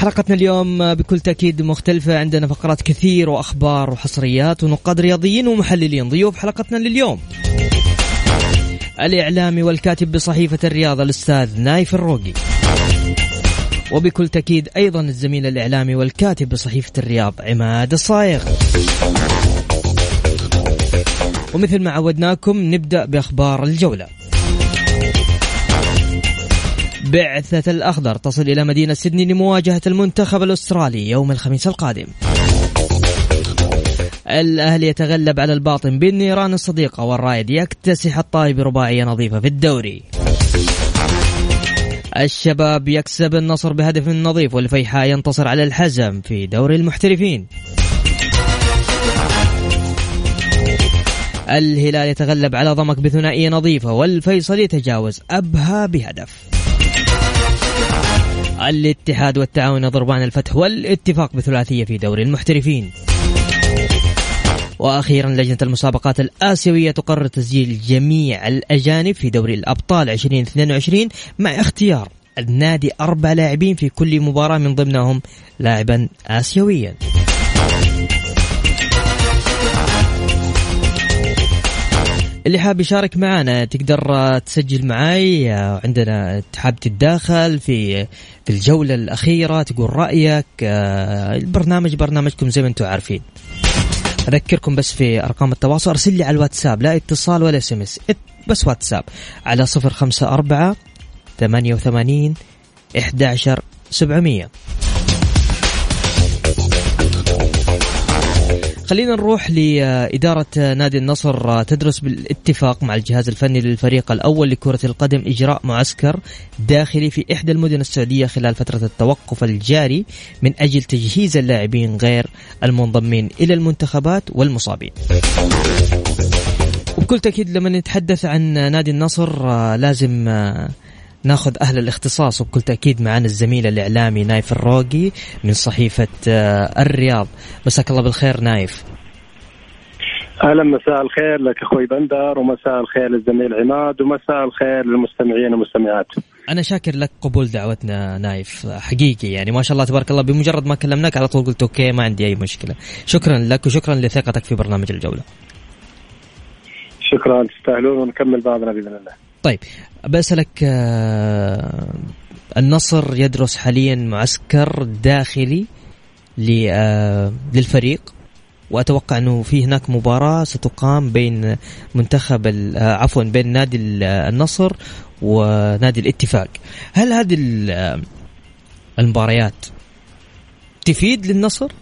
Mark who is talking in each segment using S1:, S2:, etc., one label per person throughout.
S1: حلقتنا اليوم بكل تأكيد مختلفة. عندنا فقرات كثير وأخبار وحصريات ونقاد رياضيين ومحللين. ضيوف حلقتنا لليوم. الإعلامي والكاتب بصحيفة الرياضة الأستاذ نايف الروقي. وبكل تأكيد أيضا الزميل الإعلامي والكاتب بصحيفة الرياض عماد الصايغ. ومثل ما عودناكم نبدأ بأخبار الجولة. بعثة الأخضر. تصل إلى مدينة سيدني لمواجهة المنتخب الأسترالي يوم الخميس القادم. الأهلي يتغلب على الباطن بالنيران الصديقة والرايد يكتسح الطائي برباعية نظيفة في الدوري. الشباب يكسب النصر بهدف نظيف والفيحاء ينتصر على الحزم في دوري المحترفين. الهلال يتغلب على ضمك بثنائية نظيفة والفيصل يتجاوز أبها بهدف الاتحاد والتعاون ضربان الفتح والاتفاق بثلاثية في دوري المحترفين وأخيرا لجنة المسابقات الآسيوية تقرر تسجيل جميع الأجانب في دوري الأبطال 2022 مع اختيار النادي أربع لاعبين في كل مباراة من ضمنهم لاعبا اسيويا. اللي حاب يشارك معنا تقدر تسجل معي عندنا حاب تتداخل في في الجولة الأخيرة تقول رأيك البرنامج برنامجكم زي ما أنتم عارفين. أذكركم بس في أرقام التواصل أرسل لي على الواتساب لا اتصال ولا اس بس واتساب على 054 88 11 خلينا نروح لإدارة نادي النصر تدرس بالاتفاق مع الجهاز الفني للفريق الأول لكرة القدم إجراء معسكر داخلي في إحدى المدن السعودية خلال فترة التوقف الجاري من أجل تجهيز اللاعبين غير المنضمين إلى المنتخبات والمصابين. وبكل تأكيد لما نتحدث عن نادي النصر لازم ناخذ أهل الاختصاص وبكل تأكيد معنا الزميل الإعلامي نايف الروقي من صحيفة الرياض مساك الله بالخير نايف
S2: أهلا مساء الخير لك أخوي بندر ومساء الخير للزميل عماد ومساء الخير للمستمعين والمستمعات.
S1: أنا شاكر لك قبول دعوتنا نايف حقيقي يعني ما شاء الله تبارك الله بمجرد ما كلمناك على طول قلت أوكي ما عندي أي مشكلة. شكرا لك وشكرا لثقتك في برنامج الجولة.
S2: شكرا تستاهلون ونكمل بعضنا بإذن الله.
S1: طيب بسألك النصر يدرس حاليا معسكر داخلي للفريق وأتوقع أنه في هناك مباراة ستقام بين منتخب عفوا بين نادي النصر ونادي الاتفاق. هل هذه المباريات تفيد للنصر؟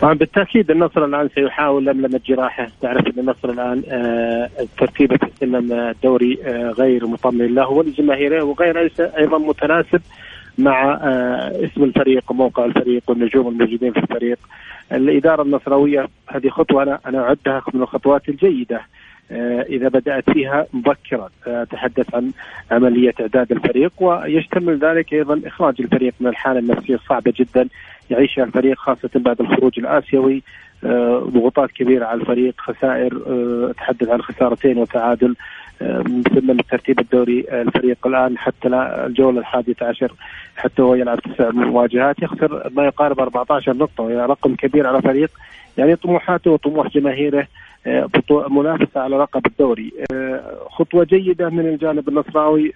S2: طبعا بالتأكيد النصر الآن سيحاول لملمه جراحه. تعرف إن النصر الآن آه ترتيبه في سلم الدوري آه غير مطمئن له ولجماهيره وغير أيضا متناسب مع آه اسم الفريق وموقع الفريق والنجوم الموجودين في الفريق. الإدارة النصراوية هذه خطوة أنا أنا أعدها من الخطوات الجيدة إذا بدأت فيها مبكرا. أتحدث عن عملية إعداد الفريق ويشتمل ذلك أيضا إخراج الفريق من الحالة النفسية الصعبة جدا. يعيشها الفريق خاصة بعد الخروج الآسيوي. ضغوطات كبيرة على الفريق خسائر أتحدث عن خسارتين وتعادل سلم الترتيب الدوري الفريق الآن حتى الجولة الحادية عشر حتى هو يلعب تسع مواجهات يخسر ما يقارب 14 نقطة وهي رقم كبير على فريق يعني طموحاته وطموح جماهيره منافسة على لقب الدوري. خطوة جيدة من الجانب النصراوي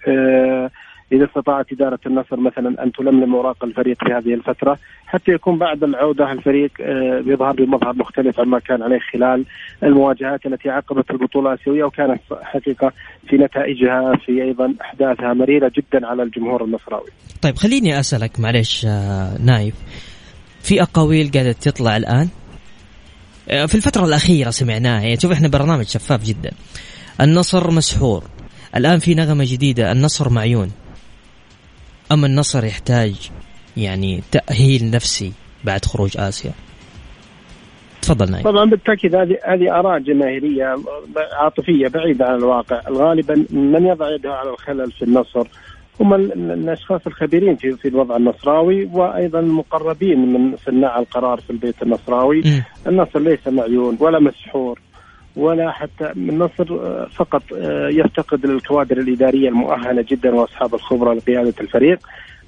S2: إذا استطاعت إدارة النصر مثلا أن تلملم أوراق الفريق في هذه الفترة حتى يكون بعد العودة الفريق آه، يظهر بمظهر مختلف عما كان عليه خلال المواجهات التي عقبت البطولة الآسيوية وكانت حقيقة في نتائجها في أيضا أحداثها مريرة جدا على الجمهور النصراوي.
S1: طيب خليني أسألك معلش آه، نايف في أقاويل قاعدة تطلع الآن؟ آه، في الفترة الأخيرة سمعناها يعني شوف إحنا برنامج شفاف جدا. النصر مسحور. الآن في نغمة جديدة النصر معيون. أما النصر يحتاج يعني تأهيل نفسي بعد خروج آسيا؟ تفضل نايف
S2: طبعا بالتأكيد هذه هذه آراء جماهيرية عاطفية بعيدة عن الواقع، غالبا من يضع يده على الخلل في النصر هم الأشخاص الخبيرين في في الوضع النصراوي وأيضا المقربين من صناع القرار في البيت النصراوي. النصر ليس معيون ولا مسحور. ولا حتى النصر آه، فقط آه، يفتقد للكوادر الإدارية المؤهلة جدا وأصحاب الخبرة لقيادة الفريق.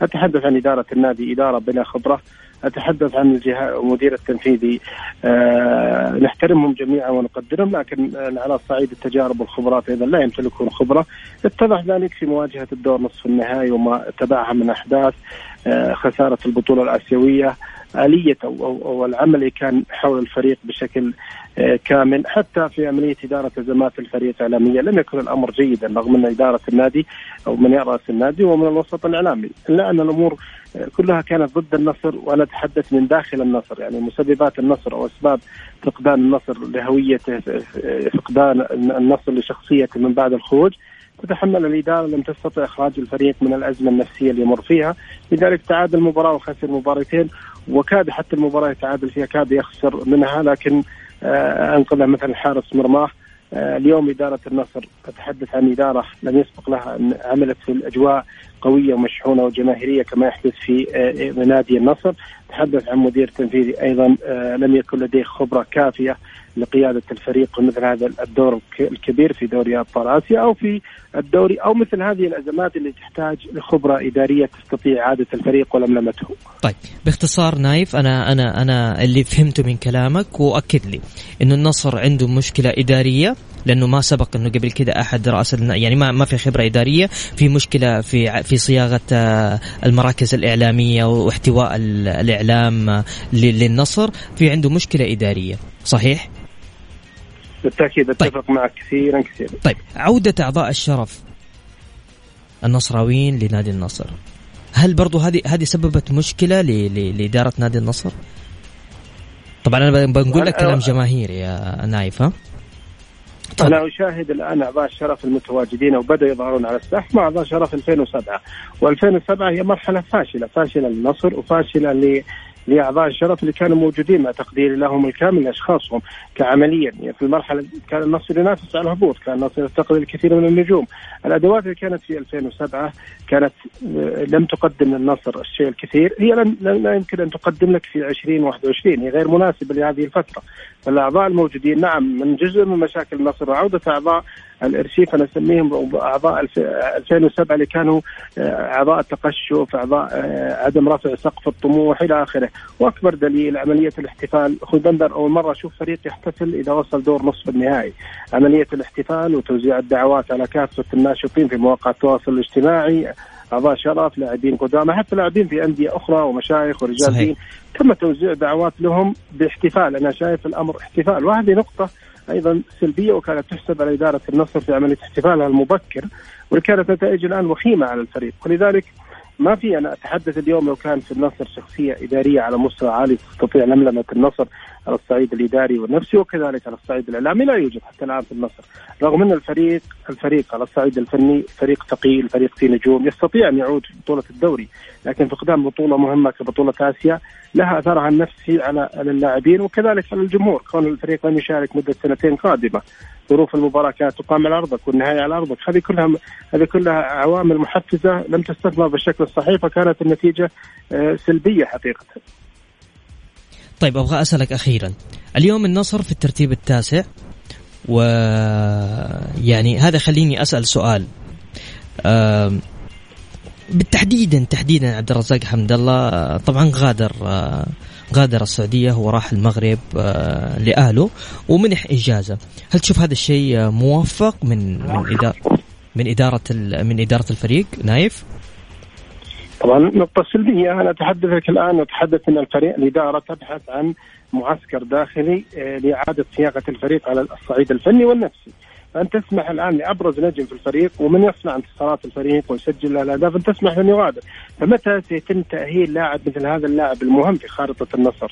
S2: أتحدث عن إدارة النادي إدارة بلا خبرة. أتحدث عن الجهه المدير التنفيذي أه نحترمهم جميعا ونقدرهم لكن على صعيد التجارب والخبرات أيضا لا يمتلكون خبرة. اتضح ذلك في مواجهة الدور نصف النهائي وما تبعها من أحداث أه خسارة البطولة الآسيوية. آلية أو, أو, أو العمل اللي كان حول الفريق بشكل آه، كامل. حتى في عملية إدارة أزمات الفريق الإعلامية لم يكن الأمر جيدا رغم أن إدارة النادي أو من يرأس النادي ومن الوسط الإعلامي. إلا أن الأمور آه، كلها كانت ضد النصر وأنا أتحدث من داخل النصر. يعني مسببات النصر أو أسباب فقدان النصر لهويته آه، فقدان النصر لشخصيته من بعد الخروج تتحمل. الإدارة لم تستطع إخراج الفريق من الأزمة النفسية اللي يمر فيها. لذلك تعادل المباراة وخسر مباراتين. وكاد حتى المباراة يتعادل فيها كاد يخسر منها. لكن آه، أنقذ مثلا حارس مرماه. آه، اليوم إدارة النصر أتحدث عن إدارة لم يسبق لها أن عملت في الأجواء قوية ومشحونة وجماهيرية كما يحدث في آه، نادي النصر. تحدث عن مدير تنفيذي أيضا لم يكن لديه خبرة كافية. لقيادة الفريق ومثل هذا الدور الكبير في دوري أبطال آسيا أو في الدوري أو مثل هذه الأزمات اللي تحتاج لخبرة إدارية تستطيع اعاده الفريق ولملمته.
S1: طيب باختصار نايف أنا أنا أنا اللي فهمته من كلامك وأكد لي إنه النصر عنده مشكلة إدارية لأنه ما سبق إنه قبل كده أحد رأس يعني ما ما في خبرة إدارية في مشكلة في في صياغة آه، المراكز الإعلامية واحتواء الإعلام للنصر في عنده مشكلة إدارية صحيح
S2: بالتأكيد أتفق طيب. معك كثيرا كثيرا
S1: طيب عودة أعضاء الشرف النصراويين لنادي النصر هل برضو هذه هذه سببت مشكلة لإدارة نادي النصر؟ طبعا أنا بنقول لك كلام جماهيري يا نايف ها؟
S2: طيب. أنا أشاهد الآن أعضاء الشرف المتواجدين وبدأوا يظهرون على الساحه مع أعضاء شرف 2007 و2007 هي مرحلة فاشلة فاشلة للنصر وفاشلة لأعضاء الشرف اللي كانوا موجودين مع تقديري لهم الكامل لأشخاصهم كعمليا. يعني في المرحلة كان النصر ينافس على الهبوط، كان النصر يفتقد الكثير من النجوم، الأدوات اللي كانت في 2007 كانت آه، لم تقدم للنصر الشيء الكثير، هي لا يمكن أن تقدم لك في 2021 هي غير مناسبة لهذه الفترة، فالاعضاء الموجودين. نعم من جزء من مشاكل النصر وعوده أعضاء الإرشيف أنا اسميهم اعضاء 2007 اللي كانوا آه، أعضاء التقشف، أعضاء آه، عدم رفع سقف الطموح إلى آخره، وأكبر دليل عملية الاحتفال. خذ بندر أول مرة أشوف فريق يحتفل إذا وصل دور نصف النهائي، عملية الاحتفال وتوزيع الدعوات على كافة الناشطين في مواقع التواصل الاجتماعي. اعضاء شرف لاعبين قدامى حتى لاعبين في أندية أخرى ومشايخ ورجال دين. تم توزيع دعوات لهم باحتفال. أنا شايف الأمر احتفال. وهذه نقطة أيضا سلبية وكانت تحسب على إدارة النصر في عملية احتفالها المبكر وكانت نتائج الآن وخيمة على الفريق. ولذلك ما في أنا أتحدث اليوم لو كان في النصر شخصية إدارية على مستوى عالي تستطيع لملمه النصر. على الصعيد الإداري والنفسي وكذلك على الصعيد الإعلامي لا يوجد حتى الآن في النصر رغم أن الفريق الفريق على الصعيد الفني فريق ثقيل فريق فيه نجوم يستطيع أن يعود في بطولة الدوري لكن فقدان بطولة مهمة كبطولة آسيا لها أثرها النفسي على اللاعبين وكذلك على الجمهور كون الفريق لم يشارك مدة سنتين قادمة ظروف المباراة كانت تقام على أرضك والنهايه على أرضك هذه كلها هذه كلها عوامل محفزة لم تستثمر بالشكل الصحيح فكانت النتيجة آه، سلبية حقيقة.
S1: طيب أبغى أسألك أخيرا. اليوم النصر في الترتيب التاسع و يعني هذا خليني أسأل سؤال. بالتحديدا تحديدا عبد الرزاق حمد الله طبعا غادر غادر السعودية هو راح المغرب لأهله ومنح إجازة. هل تشوف هذا الشيء موفق من من إدارة من إدارة من إدارة الفريق؟ نايف؟
S2: طبعا النقطة السلبية أنا أتحدث الآن أتحدث أن الفريق. الإدارة تبحث عن معسكر داخلي آه، لإعادة صياغة الفريق على الصعيد الفني والنفسي. فأن تسمح الآن لأبرز نجم في الفريق ومن يصنع انتصارات الفريق ويسجل الأهداف أن تسمح أن يغادر فمتى سيتم تأهيل لاعب مثل هذا اللاعب المهم في خارطة النصر؟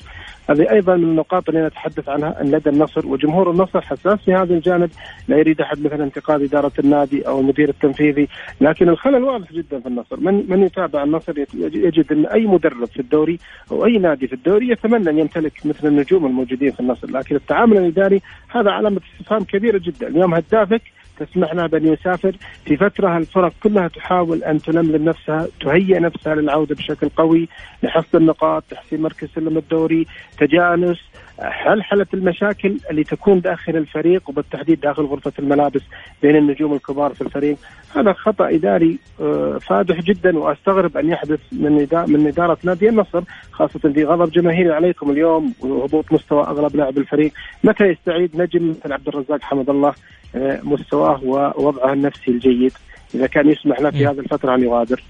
S2: هذه أيضا من النقاط اللي نتحدث عنها أن لدى النصر وجمهور النصر حساس في هذا الجانب لا يريد أحد مثلا انتقاد إدارة النادي أو المدير التنفيذي لكن الخلل واضح جدا في النصر. من من يتابع النصر يجد أن أي مدرب في الدوري أو أي نادي في الدوري يتمنى أن يمتلك مثل النجوم الموجودين في النصر لكن التعامل الإداري هذا علامة استفهام كبيرة جدا. اليوم هدافك تسمح له بأن يسافر. في فترة الفرق كلها تحاول أن تلملم نفسها تهيئ نفسها للعودة بشكل قوي لحصد النقاط تحسين مركز سلم الدوري تجانس حلحلة المشاكل اللي تكون داخل الفريق وبالتحديد داخل غرفة الملابس بين النجوم الكبار في الفريق؟ هذا خطأ إداري آه، فادح جدا وأستغرب أن يحدث من من إدارة نادي النصر خاصة في غضب جماهيري عليكم اليوم وهبوط مستوى أغلب لاعب الفريق. متى يستعيد نجم مثل عبد الرزاق حمد الله آه، مستواه ووضعه النفسي الجيد؟ إذا كان يسمح له في هذه الفترة أن يغادر.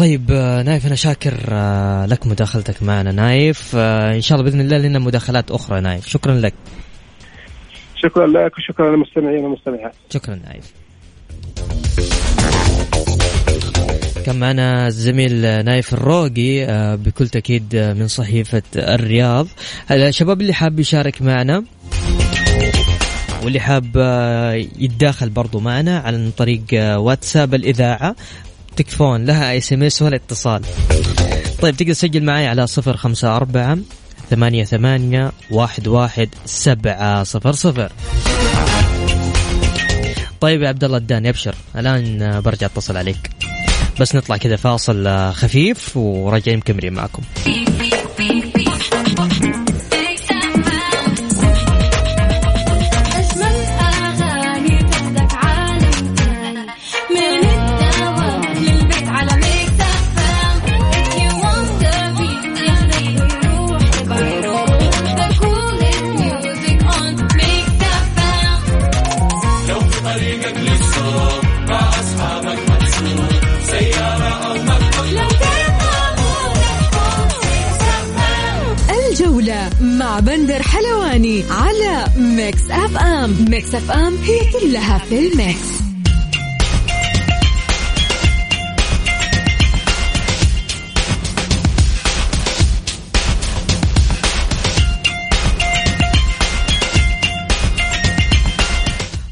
S1: طيب آه، نايف أنا شاكر آه، لك مداخلتك معنا نايف. آه، إن شاء الله بإذن الله لنا مداخلات أخرى نايف. شكرا لك.
S2: شكرا لك وشكرا للمستمعين والمستمعات.
S1: شكرا نايف. كان معنا الزميل نايف الروقي بكل تأكيد من صحيفة الرياض. الشباب اللي حاب يشارك معنا واللي حاب يتداخل برضو معنا عن طريق واتساب الإذاعة تكفون لا SMS ولا اتصال. طيب تقدر تسجل معي على صفر خمسة أربعة ثمانية ثمانية واحد واحد سبعة صفر صفر. طيب يا عبد الله الداني ابشر الآن برجع اتصل عليك. بس نطلع كذا فاصل خفيف وراجعين مكملين معكم.
S3: على ميكس اف ام ميكس اف ام هي كلها في الميكس.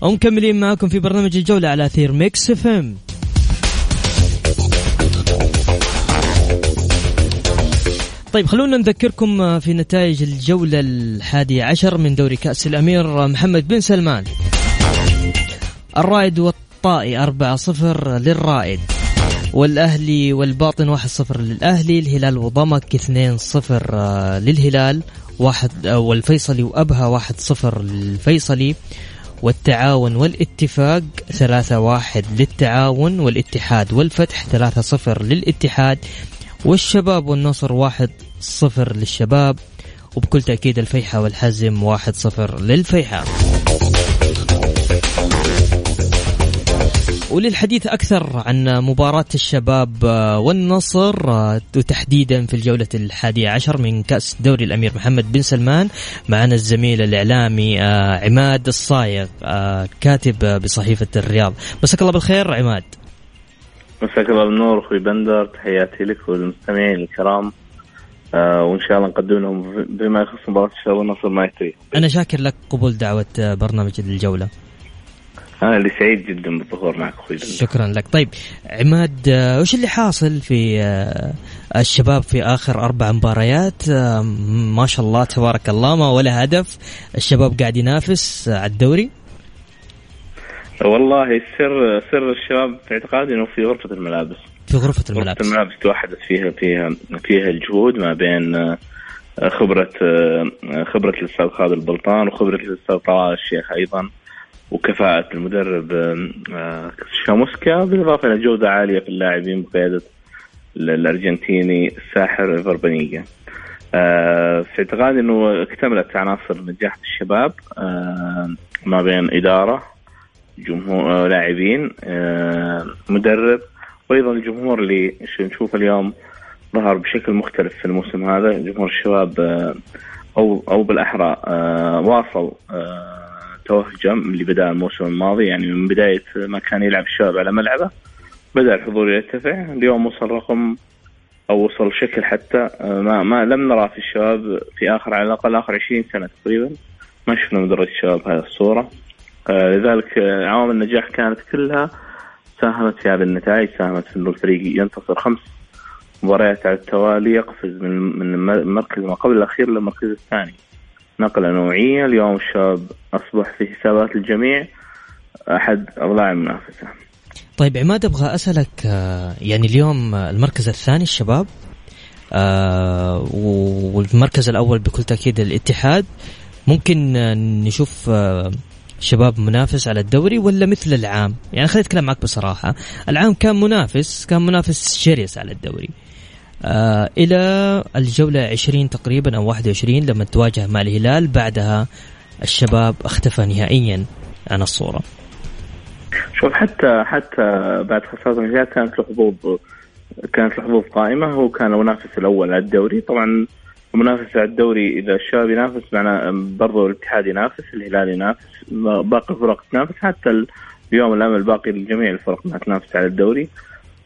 S1: ومكملين معكم في برنامج الجولة على أثير ميكس اف ام طيب خلونا نذكركم في نتائج الجولة الحادية عشر من دوري كأس الأمير محمد بن سلمان. الرائد والطائي 4-0 للرائد والأهلي والباطن 1-0 للأهلي الهلال وضمك 2-0 للهلال واحد والفيصلي وأبها 1-0 للفيصلي والتعاون والاتفاق 3-1 للتعاون والاتحاد والفتح 3-0 للاتحاد. والشباب والنصر واحد صفر للشباب وبكل تأكيد الفيحة والحزم واحد صفر للفيحة. وللحديث أكثر عن مباراة الشباب والنصر وتحديدا في الجولة الحادية عشر من كأس دوري الأمير محمد بن سلمان معنا الزميل الإعلامي عماد الصايغ كاتب بصحيفة الرياض. مساك الله بالخير عماد.
S4: مساك الله بالنور أخوي بندر تحياتي لك وللمستمعين الكرام. آه وإن شاء الله نقدم لهم بما يخص مباراة الشباب والنصر ما يتري
S1: أنا شاكر لك قبول دعوة برنامج الجولة.
S4: أنا اللي سعيد جدا بالظهور معك أخوي
S1: شكرا لك. طيب عماد آه، وش اللي حاصل في آه، الشباب في آخر أربع مباريات؟ آه، ما شاء الله تبارك الله ما ولا هدف. الشباب قاعد ينافس على الدوري.
S4: والله سر سر الشباب في اعتقادي إنه في غرفة الملابس.
S1: في غرفة الملابس
S4: غرفة الملابس. توحدت فيها فيها فيها الجهود ما بين آه، خبرة آه، خبرة الأستاذ خالد البلطان وخبرة الأستاذ طلال الشيخ أيضا وكفاءة المدرب آه، شاموسكا بالإضافة إلى جودة عالية في اللاعبين بقيادة الأرجنتيني الساحر إيفر بنيجا في اعتقادي أنه اكتملت عناصر نجاح الشباب ما بين إدارة جمهور آه، لاعبين آه، مدرب وأيضا الجمهور اللي نشوفه اليوم ظهر بشكل مختلف في الموسم هذا. جمهور الشباب آه، أو أو بالأحرى واصل توهجه اللي بدا الموسم الماضي. يعني من بداية ما كان يلعب الشباب على ملعبه بدأ الحضور يرتفع. اليوم وصل رقم أو وصل شكل حتى ما ما لم نرى في الشباب في آخر على الأقل آخر 20 سنة تقريبا. ما شفنا مدرج الشباب هذه الصورة. لذلك عوامل النجاح كانت كلها ساهمت في هذه النتائج ساهمت في إنه الفريق ينتصر خمس مباريات على التوالي يقفز من من المركز ما قبل الأخير للمركز الثاني. نقلة نوعية اليوم الشباب أصبح في حسابات الجميع أحد أضلاع المنافسة.
S1: طيب عماد أبغى أسألك آه، يعني اليوم المركز الثاني الشباب آه والمركز الأول بكل تأكيد الاتحاد ممكن نشوف آه شباب منافس على الدوري ولا مثل العام؟ يعني خليني أتكلم معك بصراحة. العام كان منافس كان منافس شرس على الدوري. آه إلى الجولة 20 تقريبا أو 21 لما تواجه مع الهلال بعدها الشباب اختفى نهائيا. عن الصورة.
S4: شوف حتى حتى بعد خسارة الهلال كانت له حظوظ كانت له حظوظ قائمه كان المنافس الأول على الدوري. طبعا المنافسة على الدوري إذا الشباب ينافس معنا برضو الاتحاد ينافس الهلال ينافس باقي الفرق تنافس حتى اليوم الأمل باقي لجميع الفرق أنها تنافس على الدوري.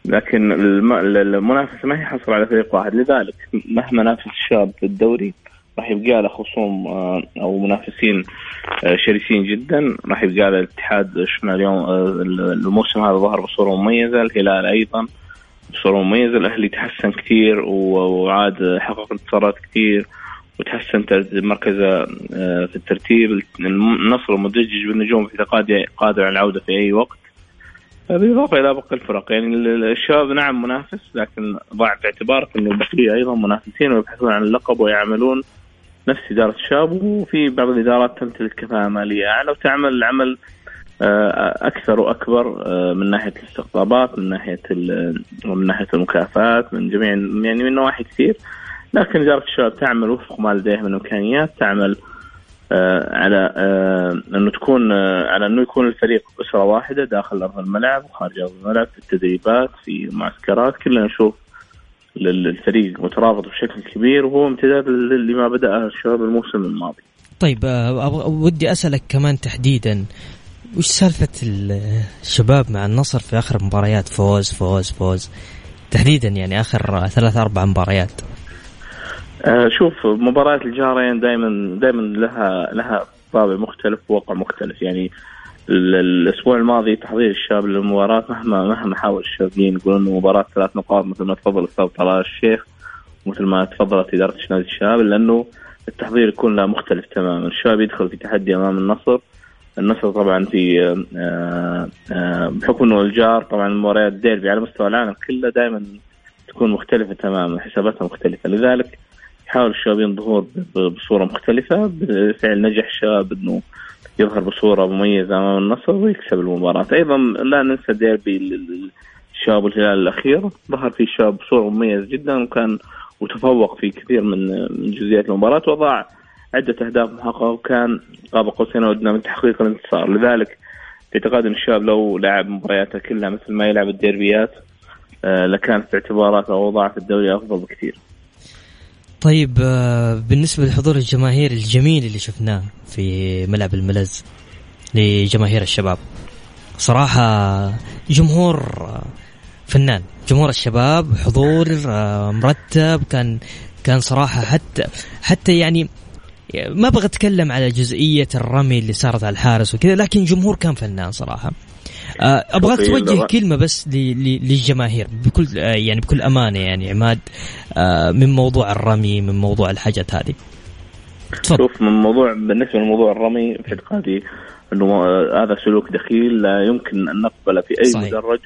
S4: لكن المنافسة ما هي حصر على فريق واحد. لذلك مهما نافس الشباب في الدوري راح يبقى له خصوم آه، أو منافسين آه، شرسين جدا. راح يبقى له الاتحاد. شفنا اليوم آه، الموسم هذا ظهر بصورة مميزة الهلال أيضا. بصوره مميزه الأهلي تحسن كثير وعاد حقق انتصارات كثير وتحسن مركزه آه، في الترتيب. النصر مدجج بالنجوم في قادر على العودة في أي وقت. بالإضافة إلى باقي الفرق يعني الشباب نعم منافس لكن ضع في اعتبارك إنه البقية أيضا منافسين ويبحثون عن اللقب ويعملون نفس إدارة الشباب. وفي بعض الإدارات تمتلك كفاءة مالية. اعلى وتعمل عمل أكثر وأكبر آه، من ناحية الاستقطابات من ناحية من ناحية المكافآت من جميع يعني من نواحي كثير. لكن اداره الشباب تعمل وفق ما لديها من إمكانيات تعمل آه، على أنه تكون على أنه يكون الفريق اسره واحدة داخل أرض الملعب وخارج أرض الملعب في التدريبات في المعسكرات. كلنا نشوف الفريق مترابط بشكل كبير وهو امتداد لما بدأ الشباب الموسم الماضي.
S1: طيب ودي أسألك كمان تحديدا. وش سالفة الشباب مع النصر في آخر مباريات؟ فوز فوز فوز. تحديدا يعني آخر ثلاث أربع مباريات.
S4: آه شوف مباريات الجارين دائما دائما لها لها طابع مختلف وواقع مختلف. يعني الأسبوع الماضي تحضير الشباب للمباراة مهما مهما حاول الشبابين يقولون مباراة ثلاث نقاط مثل ما تفضل الاستاذ طلال الشيخ مثل ما تفضلت إدارة نادي الشباب لأنه التحضير يكون له مختلف تماما. الشباب يدخل في تحدي أمام النصر النصر طبعا في آه، آه، بحكم إنه الجار طبعا مباريات الديربي على مستوى العالم كله دائما تكون مختلفة تماما حساباتها مختلفة. لذلك يحاول الشباب الظهور بصورة مختلفة بالفعل نجح الشباب إنه يظهر بصورة مميزة أمام النصر ويكسب المباراة. أيضا لا ننسى ديربي الشباب الهلال الأخير. ظهر فيه الشباب بصورة مميزة جدا وكان وتفوق في كثير من جزئيات المباراة. وضاع عدة أهداف محققة وكان قاب قوسين أو من تحقيق الانتصار. لذلك اعتقاد أن الشباب لو لعب مبارياته كلها مثل ما يلعب الديربيات آه، لكانت في اعتباراته ووضعه في الدوري أفضل بكثير.
S1: طيب آه، بالنسبة لحضور الجماهير الجميل اللي شفناه في ملعب الملز لجماهير الشباب صراحة جمهور آه، فنان. جمهور الشباب حضور مرتب كان كان صراحة حتى حتى يعني ما أبغى أتكلم على جزئية الرمي اللي صارت على الحارس وكذا لكن الجمهور كان فنان صراحة. آه، أبغاك توجه كلمة بس للجماهير بكل آه، يعني بكل أمانة يعني عماد آه، من موضوع الرمي من موضوع الحاجات هذه.
S4: تفضل. شوف من موضوع بالنسبة لموضوع الرمي في اعتقادي إنه هذا سلوك دخيل لا يمكن أن نقبله في أي صحيح. مدرج.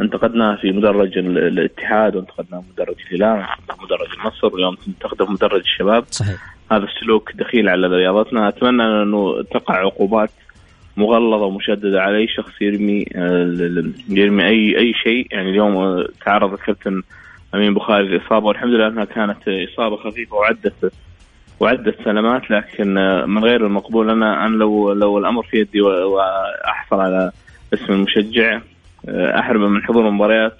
S4: انتقدناه في مدرج الاتحاد وانتقدناه مدرج الهلال مدرج النصر واليوم تنتقده مدرج الشباب.
S1: صحيح.
S4: هذا السلوك دخيل على رياضتنا. أتمنى أنه تقع عقوبات مغلظة ومشددة على أي شخص يرمي آه، يرمي اي أي شيء. يعني اليوم تعرض الكابتن أمين بخاري لإصابة والحمد لله أنها كانت إصابة خفيفة وعدت وعدت سلامات. لكن آه، من غير المقبول أنا أنا لو لو الأمر في يدي وأحصل على اسم المشجع آه، احرمه من حضور المباريات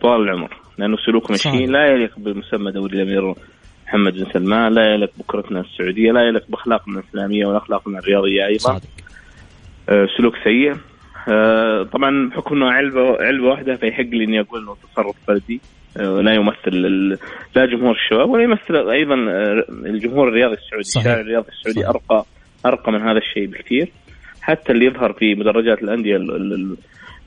S4: طوال العمر. لأنه سلوك مشين لا يليق بمسمى دوري الأمير محمد بن سلمان لا يليق بكرتنا السعودية لا يليق بأخلاقنا الإسلامية وأخلاقنا الرياضية أيضا. صادق. آه، سلوك سيء. آه، طبعا بحكم إنه علبة علبة واحدة فيحق لي إني أقول إنه تصرف فردي. لا يمثل لا جمهور الشباب ولا يمثل أيضا الجمهور الرياضي السعودي الشارع الرياضي السعودي صحيح. أرقى أرقى من هذا الشيء بكثير. حتى اللي يظهر في مدرجات الأندية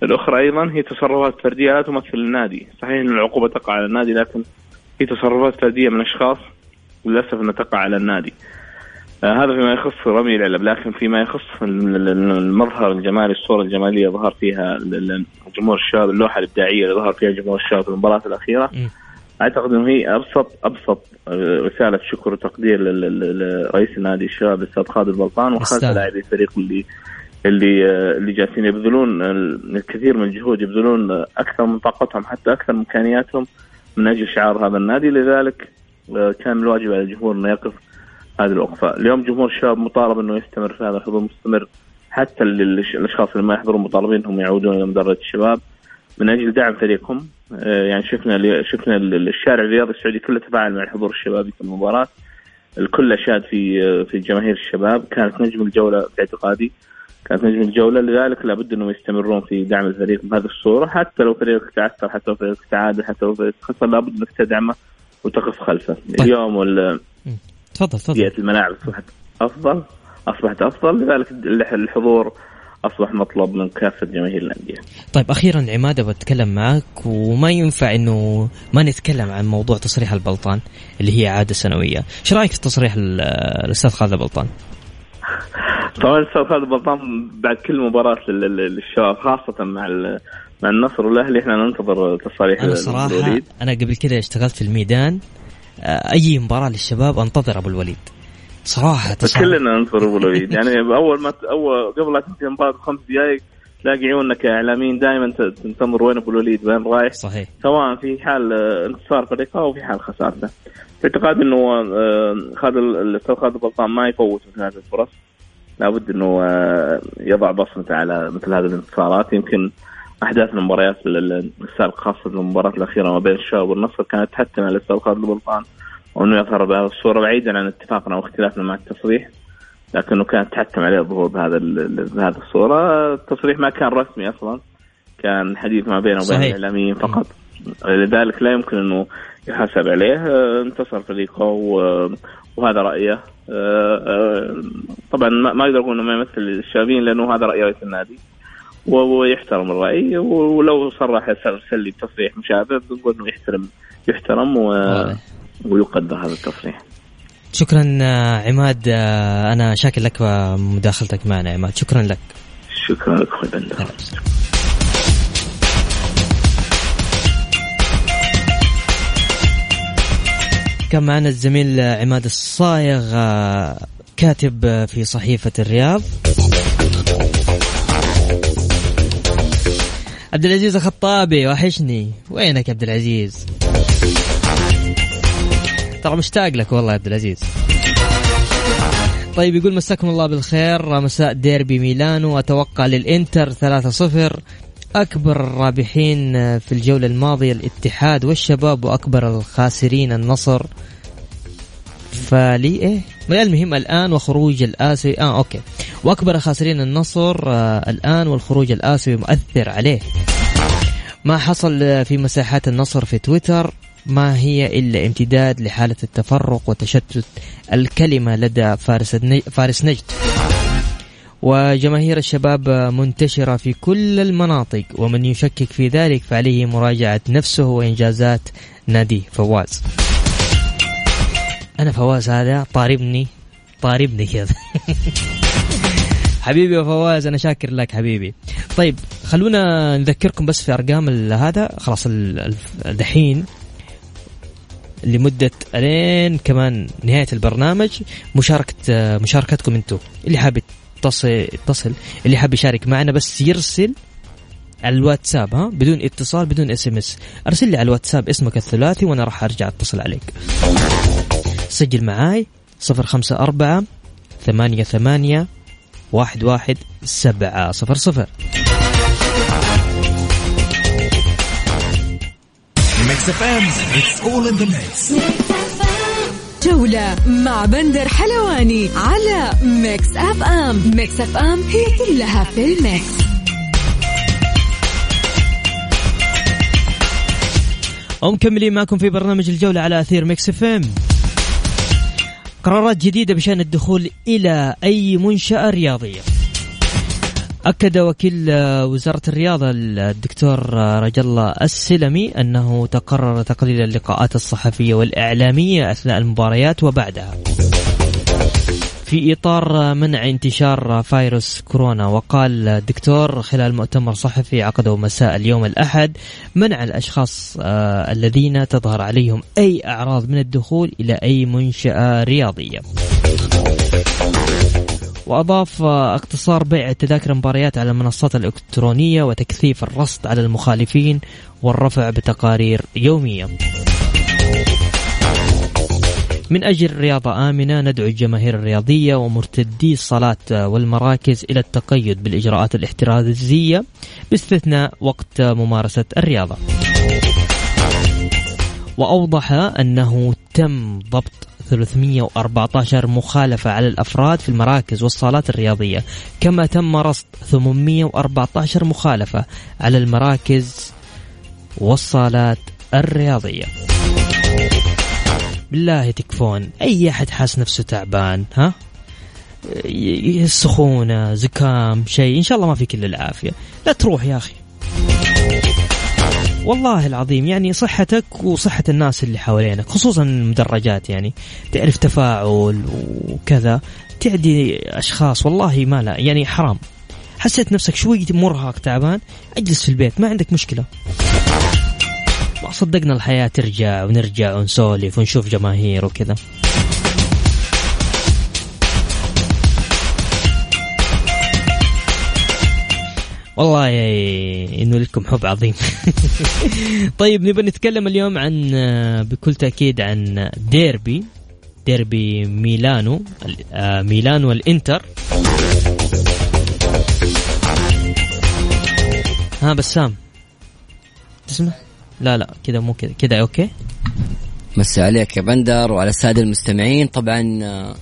S4: الأخرى أيضا هي تصرفات فردية لا تمثل النادي، صحيح إن العقوبة تقع على النادي لكن هي تصرفات فردية من أشخاص وللأسف انها تقع على النادي. آه هذا فيما يخص رمي العلب لكن فيما يخص المظهر الجمالي الصورة الجمالية ظهر فيها جمهور الشباب اللوحة الإبداعية اللي ظهر فيها جمهور الشباب في المباراة الأخيرة م. أعتقد إنه هي ابسط أبسط آه، رسالة شكر وتقدير لرئيس النادي الشباب الاستاذ خالد البلطان وخالد لاعبي الفريق اللي اللي آه، اللي جالسين يبذلون الكثير من الجهود يبذلون أكثر من طاقتهم حتى أكثر من إمكانياتهم من أجل شعار هذا النادي لذلك آه، كان الواجب على الجمهور انه يقف هذه الوقفة، اليوم جمهور الشباب مطالب إنه يستمر في هذا الحضور مستمر. حتى الأشخاص اللي ما يحضرون مطالبين انهم يعودون إلى مدرج الشباب. من أجل دعم فريقهم آه، يعني شفنا شفنا الشارع الرياضي السعودي كله تفاعل مع الحضور الشبابي في المباراة. الكل أشاد في في جماهير الشباب. كانت نجم الجولة في اعتقادي. كانت نجم الجولة لذلك لابد إنهم يستمرون في دعم الفريق بهذه الصورة. حتى لو فريقك تعثر حتى لو فريقك تعادل حتى لو فريقك خسر لابد إنك تدعمه وتقف خلفه طيب. اليوم وال
S1: تفضل تفضل
S4: بيئه الملاعب أصبحت أفضل أصبحت أفضل لذلك الحضور أصبح مطلب من كافة جماهير الأندية.
S1: طيب أخيرا عماد بتكلم معك وما ينفع إنه ما نتكلم عن موضوع تصريح البلطان اللي هي عادة سنوية، إيش رأيك في تصريح الأستاذ خالد البلطان؟
S4: طبعا الأستاذ خالد البلطان بعد كل مباراة للشباب خاصة مع مع النصر والأهلي إحنا ننتظر تصاريح
S1: أنا صراحة الوليد. أنا قبل كذا اشتغلت في الميدان آه، أي مباراة للشباب أنتظر أبو الوليد. صراحة
S4: كلنا ننظر أبو الوليد. يعني أول ما أول قبل لا تنتهي المباراة بخمس دقائق تلاقي عيوننا كاعلاميين دائما تنتظر وين أبو الوليد وين رايح.
S1: صحيح.
S4: سواء في حال آه، انتصار فريقه أو في حال خسارته. في اعتقادي إنه آه، خالد الاستاذ خالد البلطان ما يفوت مثل هذه الفرص. لابد إنه يضع بصمته على مثل هذه الانتصارات. يمكن أحداث المباريات السابقه خاصة المباراة الأخيرة ما بين الشباب والنصر كانت تحتم على الاستاذ خالد البلطان وأنه يظهر بهذه الصورة بعيدا عن اتفاقنا واختلافنا مع التصريح لكنه كانت تحتم عليه الظهور بهذا بهذه الصورة، التصريح ما كان رسمي أصلا كان حديث ما بينه وبين الإعلاميين فقط. لذلك لا يمكن أنه يحاسب عليه. انتصر فريقه وهذا رأيه. طبعا ما أقدر أقول إنه ما يمثل الشابين لأنه هذا رأي رئيس النادي. ويحترم الرأي. ولو صرح يرسل لي تصريح مشابه بنقول إنه يحترم يحترم و ويقدر هذا التصريح.
S1: شكرا آه، عماد. آه، أنا شاكر لك مداخلتك معنا عماد. شكرا لك.
S4: شكرا لك أخوي بندر.
S1: كان معنا الزميل عماد الصايغ آه، كاتب في صحيفة الرياض. عبد العزيز الخطابي وحشني. وينك يا عبد العزيز ترى مشتاق لك والله يا عبد العزيز طيب يقول مساكم الله بالخير مساء ديربي ميلانو. أتوقع للإنتر 3-0 أكبر الرابحين في الجولة الماضية الاتحاد والشباب وأكبر الخاسرين النصر. فلي إيه؟ المهم الآن وخروج الاسيوي آه أوكي. وأكبر خاسرين النصر آه الآن والخروج الاسيوي مؤثر عليه. ما حصل في مساحات النصر في تويتر؟ ما هي إلا امتداد لحالة التفرق وتشتت الكلمة لدى فارس فارس نجد. وجماهير الشباب منتشرة في كل المناطق ومن يشكك في ذلك فعليه مراجعة نفسه وإنجازات نادي فواز. أنا فواز هذا طاربني طاربني كذا. حبيبي وفواز أنا شاكر لك حبيبي. طيب خلونا نذكركم بس في أرقام هذا. خلاص دحين لمدة ألين كمان نهاية البرنامج مشاركة مشاركتكم أنتم اللي حاب يتصل يتصل. اللي حاب يشارك معنا بس يرسل على الواتساب ها؟ بدون اتصال بدون SMS أرسل لي على الواتساب اسمك الثلاثي وأنا راح أرجع أتصل عليك. سجل معاي صفر خمسة أربعة ثمانية ثمانية واحد واحد سبعة. صفر صفر.
S5: Mix FM, it's all in the mix.
S3: جولة مع بندر حلواني على ميكس اف ام ميكس اف ام هي كلها في الميكس.
S1: ومكملين معكم في برنامج الجولة على أثير ميكس اف ام قرارات جديدة بشأن الدخول إلى أي منشأة رياضية. أكد وكيل وزارة الرياضة الدكتور رجا الله السلمي أنه تقرر تقليل اللقاءات الصحفية والإعلامية أثناء المباريات وبعدها. في إطار منع انتشار فيروس كورونا وقال الدكتور خلال مؤتمر صحفي عقده مساء اليوم الأحد منع الأشخاص آه، الذين تظهر عليهم أي أعراض من الدخول إلى أي منشأة رياضية. وأضاف آه، اقتصار بيع تذاكر المباريات على المنصات الإلكترونية وتكثيف الرصد على المخالفين والرفع بتقارير يومية. من أجل رياضة آمنة ندعو الجماهير الرياضية ومرتدي الصلاة والمراكز إلى التقيد بالإجراءات الاحترازية باستثناء وقت ممارسة الرياضة. وأوضح أنه تم ضبط 314 مخالفة على الأفراد في المراكز والصالات الرياضية كما تم رصد 814 مخالفة على المراكز والصالات الرياضية. بالله تكفون. أي أحد حاس نفسه تعبان ها؟ سخونة زكام شيء. إن شاء الله ما في كل العافية. لا تروح يا أخي. والله العظيم يعني صحتك وصحة الناس اللي حوالينك خصوصا المدرجات يعني. تعرف تفاعل وكذا. تعدي أشخاص والله ما لا يعني حرام. حسيت نفسك شوي مرهق تعبان. أجلس في البيت ما عندك مشكلة. صدقنا الحياة ترجع ونرجع ونسولف ونشوف جماهير وكذا. والله إنه لكم حب عظيم. طيب نبغى نتكلم اليوم عن بكل تأكيد عن ديربي ديربي ميلانو آه، ميلان والانتر ها بسام. تسمع؟ لا لا كذا مو كذا. كذا أوكي.
S6: مسي عليك يا بندر وعلى الساده المستمعين. طبعا آه،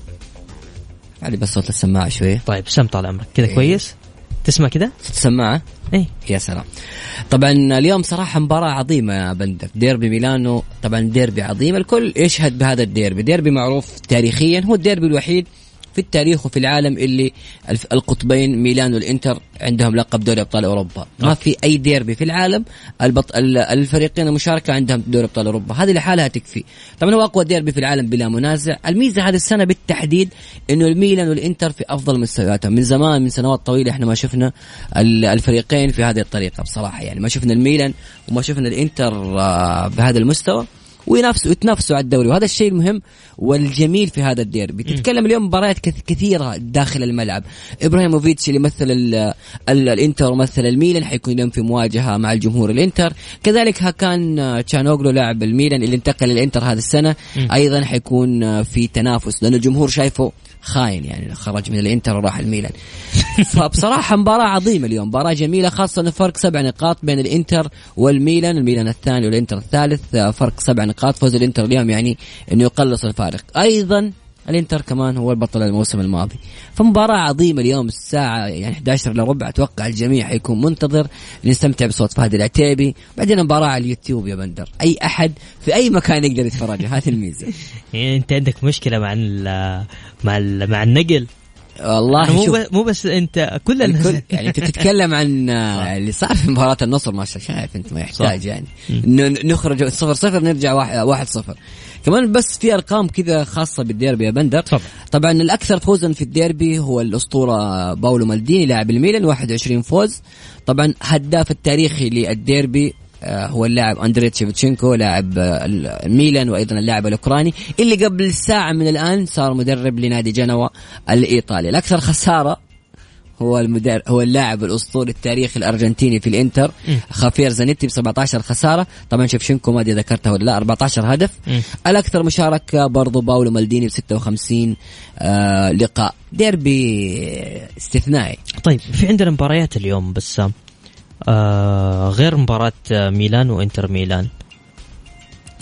S6: علّي بس صوت السماعة شوية.
S1: طيب بسام طال عمرك. كذا
S6: إيه.
S1: كويس؟ تسمع كذا؟
S6: صوت السماعة؟
S1: إيه.
S6: يا سلام. طبعا اليوم صراحة مباراة عظيمة يا بندر. ديربي ميلانو طبعا ديربي عظيم. الكل يشهد بهذا الديربي. ديربي معروف تاريخيا هو الديربي الوحيد في التاريخ وفي العالم اللي القطبين ميلان والانتر عندهم لقب دوري أبطال أوروبا. ما في أي ديربي في العالم البط... ال- الفريقين المشاركة عندهم دوري أبطال أوروبا. هذه لحالها تكفي. طبعا هو أقوى ديربي في العالم بلا منازع. الميزة هذه السنة بالتحديد إنه الميلان والإنتر في أفضل مستوياتهم. من زمان من سنوات طويلة إحنا ما شفنا ال- الفريقين في هذه الطريقة بصراحة. يعني ما شفنا الميلان وما شفنا الإنتر آه، بهذا المستوى. وينافسوا يتنافسوا على الدوري. وهذا الشيء المهم والجميل في هذا الديربي تتكلم اليوم مباريات كث- كثيرة داخل الملعب. إبراهيموفيتش اللي مثل ال ال الإنتر ومثل الميلان حيكون اليوم في مواجهة مع الجمهور الإنتر. كذلك هاكان تشالهانوغلو لاعب الميلان اللي انتقل للإنتر هذه السنة. أيضا حيكون في تنافس لأنه الجمهور شايفه خاين يعني خرج من الإنتر وراح الميلان. فبصراحة مباراة عظيمة اليوم مباراة جميلة خاصة انه فرق سبع نقاط بين الإنتر والميلان الميلان الثاني والإنتر الثالث فرق سبع نقاط فوز الإنتر اليوم يعني إنه يقلص الفارق. أيضا الانتر كمان هو البطل الموسم الماضي. فمباراة عظيمة اليوم الساعة يعني 11 الا ربع أتوقع الجميع حيكون منتظر نستمتع بصوت فهد العتيبي. بعدين مباراة على اليوتيوب يا بندر. أي أحد في أي مكان يقدر يتفرجها هذه الميزة.
S1: يعني أنت عندك مشكلة مع ال مع ال مع النقل.
S6: والله
S1: مو
S6: شوف.
S1: مو بس أنت كل
S6: الكل يعني أنت تتكلم عن اللي صار في مباراة النصر ما شاء شايف أنت ما يحتاج
S1: صح.
S6: يعني. نخرج صفر صفر نرجع واحد, واحد صفر. كمان بس في أرقام كذا خاصة بالديربي يا بندر.
S1: طبعا.
S6: طبعا الأكثر فوزا في الديربي هو الأسطورة باولو مالديني لاعب الميلان 21 فوز. طبعا هداف التاريخي للديربي آه، هو اللاعب أندري شيفتشينكو لاعب آه، الميلان وأيضا اللاعب الأوكراني. اللي قبل ساعة من الآن صار مدرب لنادي جنوا الإيطالي. الأكثر خسارة هو المدرب هو اللاعب الأسطوري التاريخي الأرجنتيني في الإنتر. خافير زانيتي ب 17 خسارة. طبعا شيفتشينكو ما ادري ذكرته. ولا لا 14 هدف. الأكثر مشاركة برضو باولو مالديني ب 56 آه لقاء. ديربي استثنائي.
S1: طيب في عندنا مباريات اليوم بس آه غير مباراة آه، ميلان وإنتر ميلان.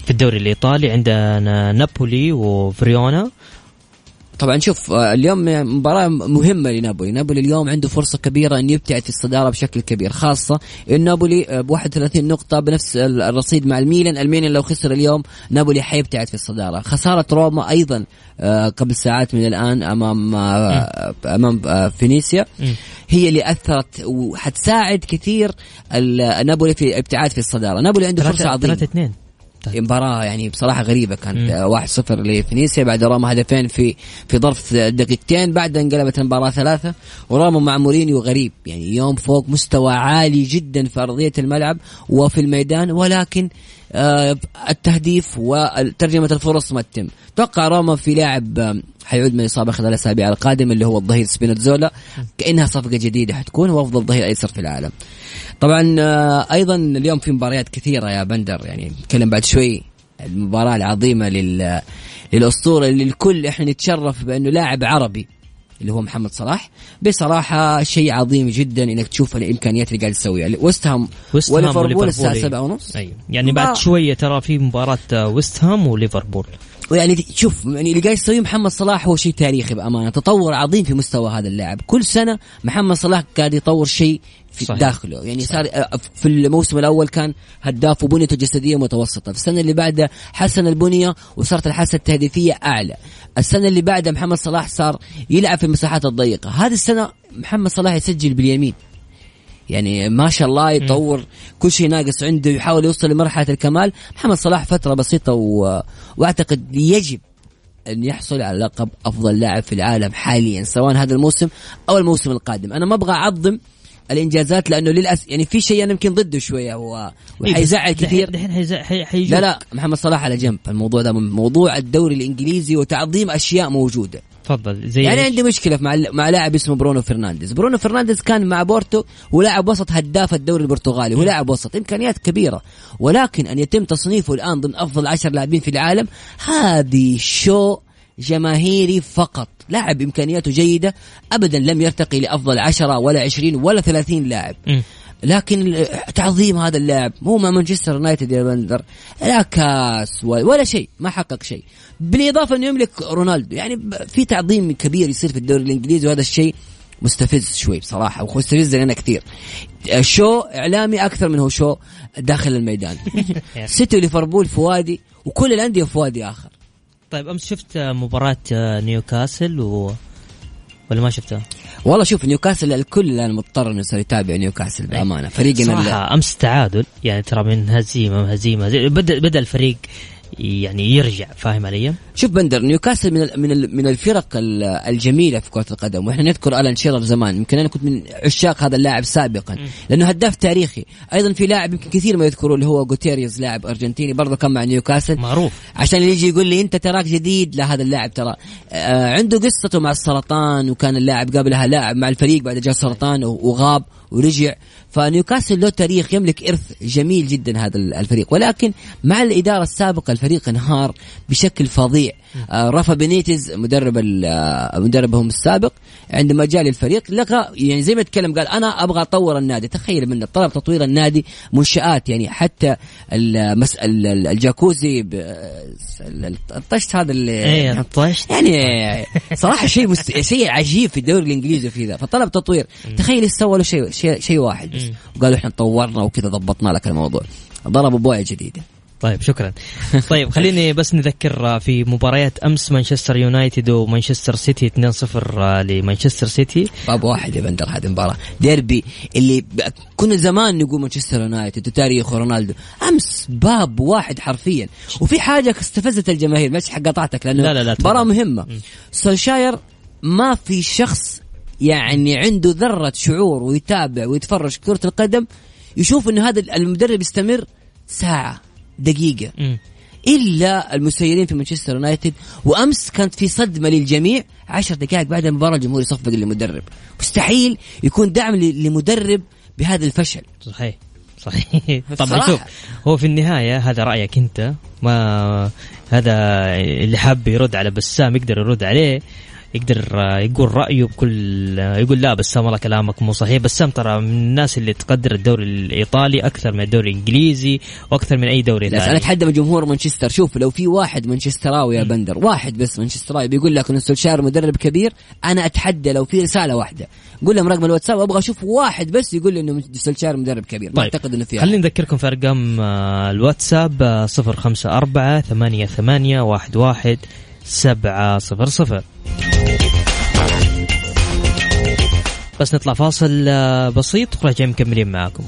S1: الدوري الإيطالي عندنا نابولي وفريونا.
S6: طبعا شوف آه، اليوم مباراة مهمة لنابولي، نابولي اليوم عنده فرصة كبيرة أن يبتعد في الصدارة بشكل كبير، خاصة أن نابولي آه، ب 31 نقطة بنفس الرصيد مع الميلان، الميلان لو خسر اليوم نابولي حيبتعد في الصدارة، خسارة روما أيضا آه، قبل ساعات من الآن أمام أمام فينيسيا. هي اللي أثرت وحتساعد كثير نابولي في ابتعاد في الصدارة، نابولي عنده فرصة عظيمة. 3 2 طيب. مباراة يعني بصراحة غريبة كانت. 1-0 لفينيسيا بعد روما هدفين في في ظرف دقيقتين بعد انقلبت المباراة ثلاثة. وروما مع مورينيو غريب يعني يوم فوق مستوى عالي جدا في أرضية الملعب وفي الميدان ولكن آه التهديف وترجمة الفرص ما تتم. توقع روما في لاعب حيعود من الإصابة خلال الأسابيع القادمة اللي هو الظهير سبينوزولا كأنها صفقة جديدة حتكون هو أفضل ظهير أيسر في العالم. طبعا آه، أيضا اليوم في مباريات كثيرة يا بندر. يعني نتكلم بعد شوي المباراة العظيمة لل للأسطورة اللي الكل إحنا نتشرف بأنه لاعب عربي اللي هو محمد صلاح. بصراحة شيء عظيم جدا إنك تشوف الإمكانيات اللي قاعد يسويها ويست هام وليفربول الساعة 7 ونص.
S1: أيوه. يعني بعد شوية ترى في مباراة ويست هام وليفربول.
S6: ويعني شوف يعني اللي قاعد يسويه محمد صلاح هو شيء تاريخي بأمانة. تطور عظيم في مستوى هذا اللاعب. كل سنة محمد صلاح قاعد يطور شيء في صحيح. داخله. يعني صحيح. صار آه، في الموسم الأول كان هداف وبنيته جسدية متوسطة. في السنة اللي بعدها حسن البنية وصارت الحاسة التهديفية أعلى. السنة اللي بعدها محمد صلاح صار يلعب في المساحات الضيقة. هذه السنة محمد صلاح يسجل باليمين. يعني ما شاء الله يطور كل شيء ناقص عنده يحاول يوصل لمرحلة الكمال. محمد صلاح فترة بسيطة و... وأعتقد يجب أن يحصل على لقب أفضل لاعب في العالم حاليا سواء هذا الموسم أو الموسم القادم. أنا ما أبغى أعظم الإنجازات لأنه للاسف يعني في شيء أنا يمكن ضده شوية هو وحيزعل كثير.
S1: دحين
S6: لا لا محمد صلاح على جنب الموضوع ده موضوع الدوري الإنجليزي وتعظيم أشياء موجودة.
S1: تفضل زي
S6: يعني عندي مشكلة مع مع لاعب اسمه برونو فرنانديز. برونو فرنانديز كان مع بورتو ولاعب وسط هداف الدوري البرتغالي ولاعب وسط إمكانيات كبيرة. ولكن أن يتم تصنيفه الآن ضمن أفضل عشر لاعبين في العالم هذه شو جماهيري فقط. لاعب إمكانياته جيدة أبدا لم يرتقي لأفضل عشرة ولا عشرين ولا ثلاثين لاعب. لكن تعظيم هذا اللاعب مو مع مانشستر يونايتد يا بندر لا كاس ولا شيء ما حقق شيء. بالإضافة إنه يملك رونالدو يعني في تعظيم كبير يصير في الدوري الإنجليزي وهذا الشيء مستفز شوي بصراحة ومستفز لنا كثير. show إعلامي أكثر من هو show داخل الميدان. سيتي وليفربول في وادي وكل الأندية في وادي آخر.
S1: طيب أمس شفت مباراة نيوكاسل و ولا ما شفتها؟
S6: والله شوف نيوكاسل الكل الآن مضطر إنه يصير يتابع نيوكاسل بأمانة فريقنا
S1: صراحة أمس تعادل يعني ترى من هزيمة هزيمة بدا بدأ الفريق يعني يرجع فاهم علي؟
S6: شوف بندر نيوكاسل من من من الفرق الجميلة في كرة القدم وإحنا نذكر آلان شيرر زمان يمكن أنا كنت من عشاق هذا اللاعب سابقا لأنه هداف تاريخي. أيضا في لاعب يمكن كثير ما يذكروه اللي هو جوتيريز لاعب أرجنتيني برضه كان مع نيوكاسل.
S1: معروف.
S6: عشان اللي يجي يقول لي أنت تراك جديد لا هذا اللاعب ترى آه عنده قصته مع السرطان وكان اللاعب قبلها لاعب مع الفريق بعد جاء سرطان وغاب ورجع. فنيوكاسل له تاريخ يملك إرث جميل جدا هذا الفريق. ولكن مع الإدارة السابقة الفريق انهار بشكل فظيع. آه رافا بينيتز مدرب آه، مدربهم السابق عندما جاء للفريق لقى يعني زي ما تكلم قال أنا أبغى أطور النادي. تخيل من طلب تطوير النادي منشآت يعني حتى المس... الجاكوزي الطشت هذا اللي
S1: إيه الطشت.
S6: يعني صراحة شيء مست... شيء عجيب في الدوري الإنجليزي في ذا. فطلب تطوير. تخيل سوى له شيء شيء شيء واحد. بس وقالوا إحنا طورنا وكذا ضبطنا لك الموضوع. ضربوا بوعي جديدة.
S1: طيب شكرا. طيب خليني بس نذكر في مباريات أمس مانشستر يونايتد ومانشستر سيتي 2-0 لمانشستر سيتي.
S6: باب واحد يا بندر هذه المباراه ديربي اللي كنا زمان نقول مانشستر يونايتد وتاريخ رونالدو. أمس باب واحد حرفيا. وفي حاجة استفزت الجماهير مش حق قطعتك لأنه لا لا لا مباراة مهمة. سولشاير ما في شخص يعني عنده ذرة شعور ويتابع ويتفرج كرة القدم يشوف إنه هذا المدرب يستمر ساعة دقيقة. م. إلا المسيرين في مانشستر يونايتد وأمس كانت في صدمة للجميع عشر دقائق بعد المباراة الجمهور يصفق للمدرب. مستحيل يكون دعم لمدرب بهذا الفشل.
S1: صحيح صحيح. طبعا شوف هو في النهاية هذا رأيك أنت؟ ما هذا اللي حاب يرد على بسام يقدر يرد عليه. يقدر آه، يقول رأيه بكل آه، يقول لا بسام والله كلامك مو صحيح. بسام ترى من الناس اللي تقدر الدوري الإيطالي أكثر من الدوري الإنجليزي وأكثر من أي دوري
S6: بس أنا
S1: ثاني
S6: اتحدى من جمهور مانشستر. شوف لو في واحد مانشستراوي يا بندر واحد بس مانشستراوي بيقول لك ان سولشار مدرب كبير أنا أتحدى لو في رسالة واحدة. قول لهم رقم الواتساب أبغى أشوف واحد بس يقول لي إنه سولشار مدرب كبير. ما
S1: طيب
S6: أعتقد إنه في
S1: خلينا. نذكركم في أرقام آه، الواتساب آه، صفر خمسة أربعة ثمانية ثمانية واحد واحد سبعة صفر صفر. بس نطلع فاصل آه، بسيط وراجعين مكملين معاكم.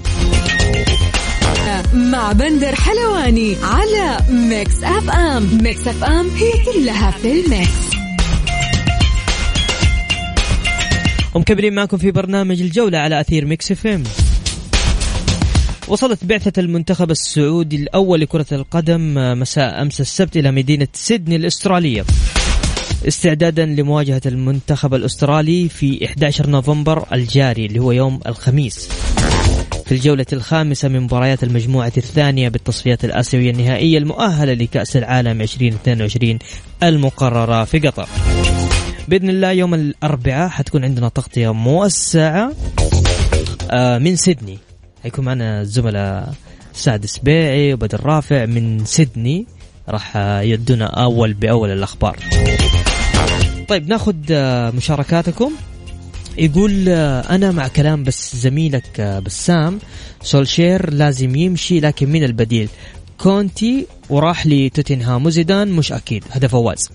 S3: مع بندر حلواني على Mix FM. Mix FM هي كلها في ال Mix.
S1: ومكملين معكم في برنامج الجولة على أثير Mix FM. وصلت بعثة المنتخب السعودي الأول لكرة القدم آه، مساء أمس السبت إلى مدينة سيدني الأسترالية. استعدادا لمواجهة المنتخب الأسترالي في 11 نوفمبر الجاري اللي هو يوم الخميس. في الجولة الخامسة من مباريات المجموعة الثانية بالتصفيات الآسيوية النهائية المؤهلة لكأس العالم 2022 المقررة في قطر. بإذن الله يوم الأربعاء حتكون عندنا تغطية موسعة آه، من سيدني. حيكون معنا الزملاء سعد سبيعي وبدر رافع من سيدني. راح يدونا أول بأول الأخبار. طيب ناخذ آه، مشاركاتكم. يقول آه، أنا مع كلام بس زميلك آه، بسام. سولشير لازم يمشي لكن مين البديل. كونتي وراح لتوتنهام وزيدان مش أكيد. هذا فواز.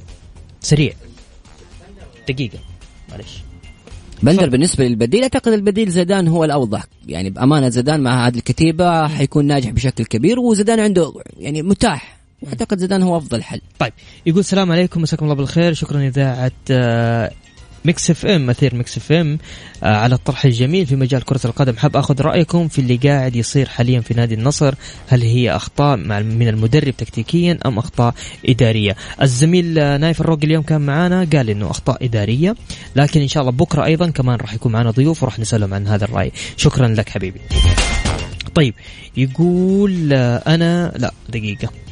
S1: سريع. دقيقة. معلش
S6: بندر بالنسبة للبديل أعتقد البديل زيدان هو الأوضح. يعني بأمانة زيدان مع هذه الكتيبة حيكون ناجح بشكل كبير وزيدان عنده يعني متاح. أعتقد زيدان هو أفضل حل.
S1: طيب يقول السلام عليكم مساكم الله بالخير. شكرا إذاعة آه، Mix FM أثير Mix FM آه، على الطرح الجميل في مجال كرة القدم. حاب آخذ رأيكم في اللي قاعد يصير حاليا في نادي النصر. هل هي أخطاء من المدرب تكتيكيا أم أخطاء إدارية؟ الزميل آه، نايف الروق اليوم كان معانا قال إنه أخطاء إدارية لكن إن شاء الله بكرة أيضا كمان راح يكون معنا ضيوف وراح نسألهم عن هذا الرأي. شكرا لك حبيبي. طيب يقول أنا لا دقيقة.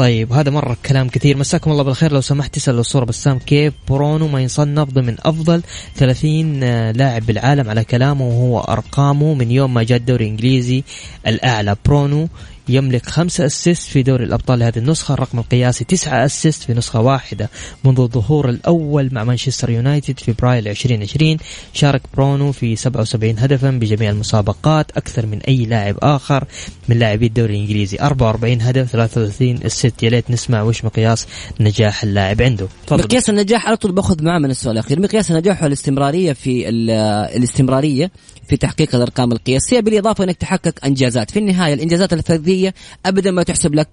S1: طيب هذا مرة كلام كثير. مساكم الله بالخير. لو سمحت تسأل الصورة بسام كيف برونو ما ينصنف ضمن أفضل 30 لاعب بالعالم على كلامه وهو أرقامه من يوم ما جاء الدوري الإنجليزي الأعلى؟ برونو يملك خمسة assist في دوري الأبطال لهذه النسخة الرقم القياسي تسعة assist في نسخة واحدة. منذ الظهور الأول مع مانشستر يونايتد في فبراير 2020 شارك برونو في 77 هدفا بجميع المسابقات أكثر من أي لاعب آخر. من لاعبي الدوري الإنجليزي 44 هدف 33 assist يا ليت نسمع وش مقياس نجاح اللاعب عنده. تفضل.
S6: مقياس النجاح على طول باخذ معاه من السؤال الأخير. مقياس النجاح هو الاستمراريه في ال- الاستمرارية. في تحقيق الارقام القياسية بالإضافة إنك تحقق إنجازات. في النهاية الإنجازات الفردية ابدا ما تحسب لك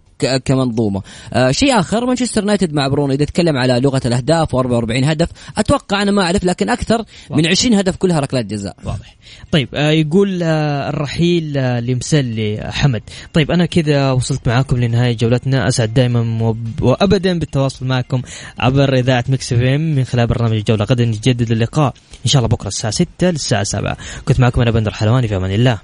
S6: كمنظومة. آه شيء آخر مانشستر يونايتد مع برونو. إذا تكلم على لغة الأهداف و44 هدف أتوقع أنا ما أعرف لكن أكثر من 20 هدف كلها ركلات جزاء.
S1: واضح. طيب آه يقول آه الرحيل آه لمسلي حمد. طيب أنا كذا وصلت معاكم لنهاية جولتنا. أسعد دائما وب- وابدا بالتواصل معكم عبر إذاعة مكس من خلال برنامج الجولة غدا نجدد اللقاء إن شاء الله بكرة الساعة 6 للساعة 7 كنت معكم أنا بندر حلواني في أمان الله.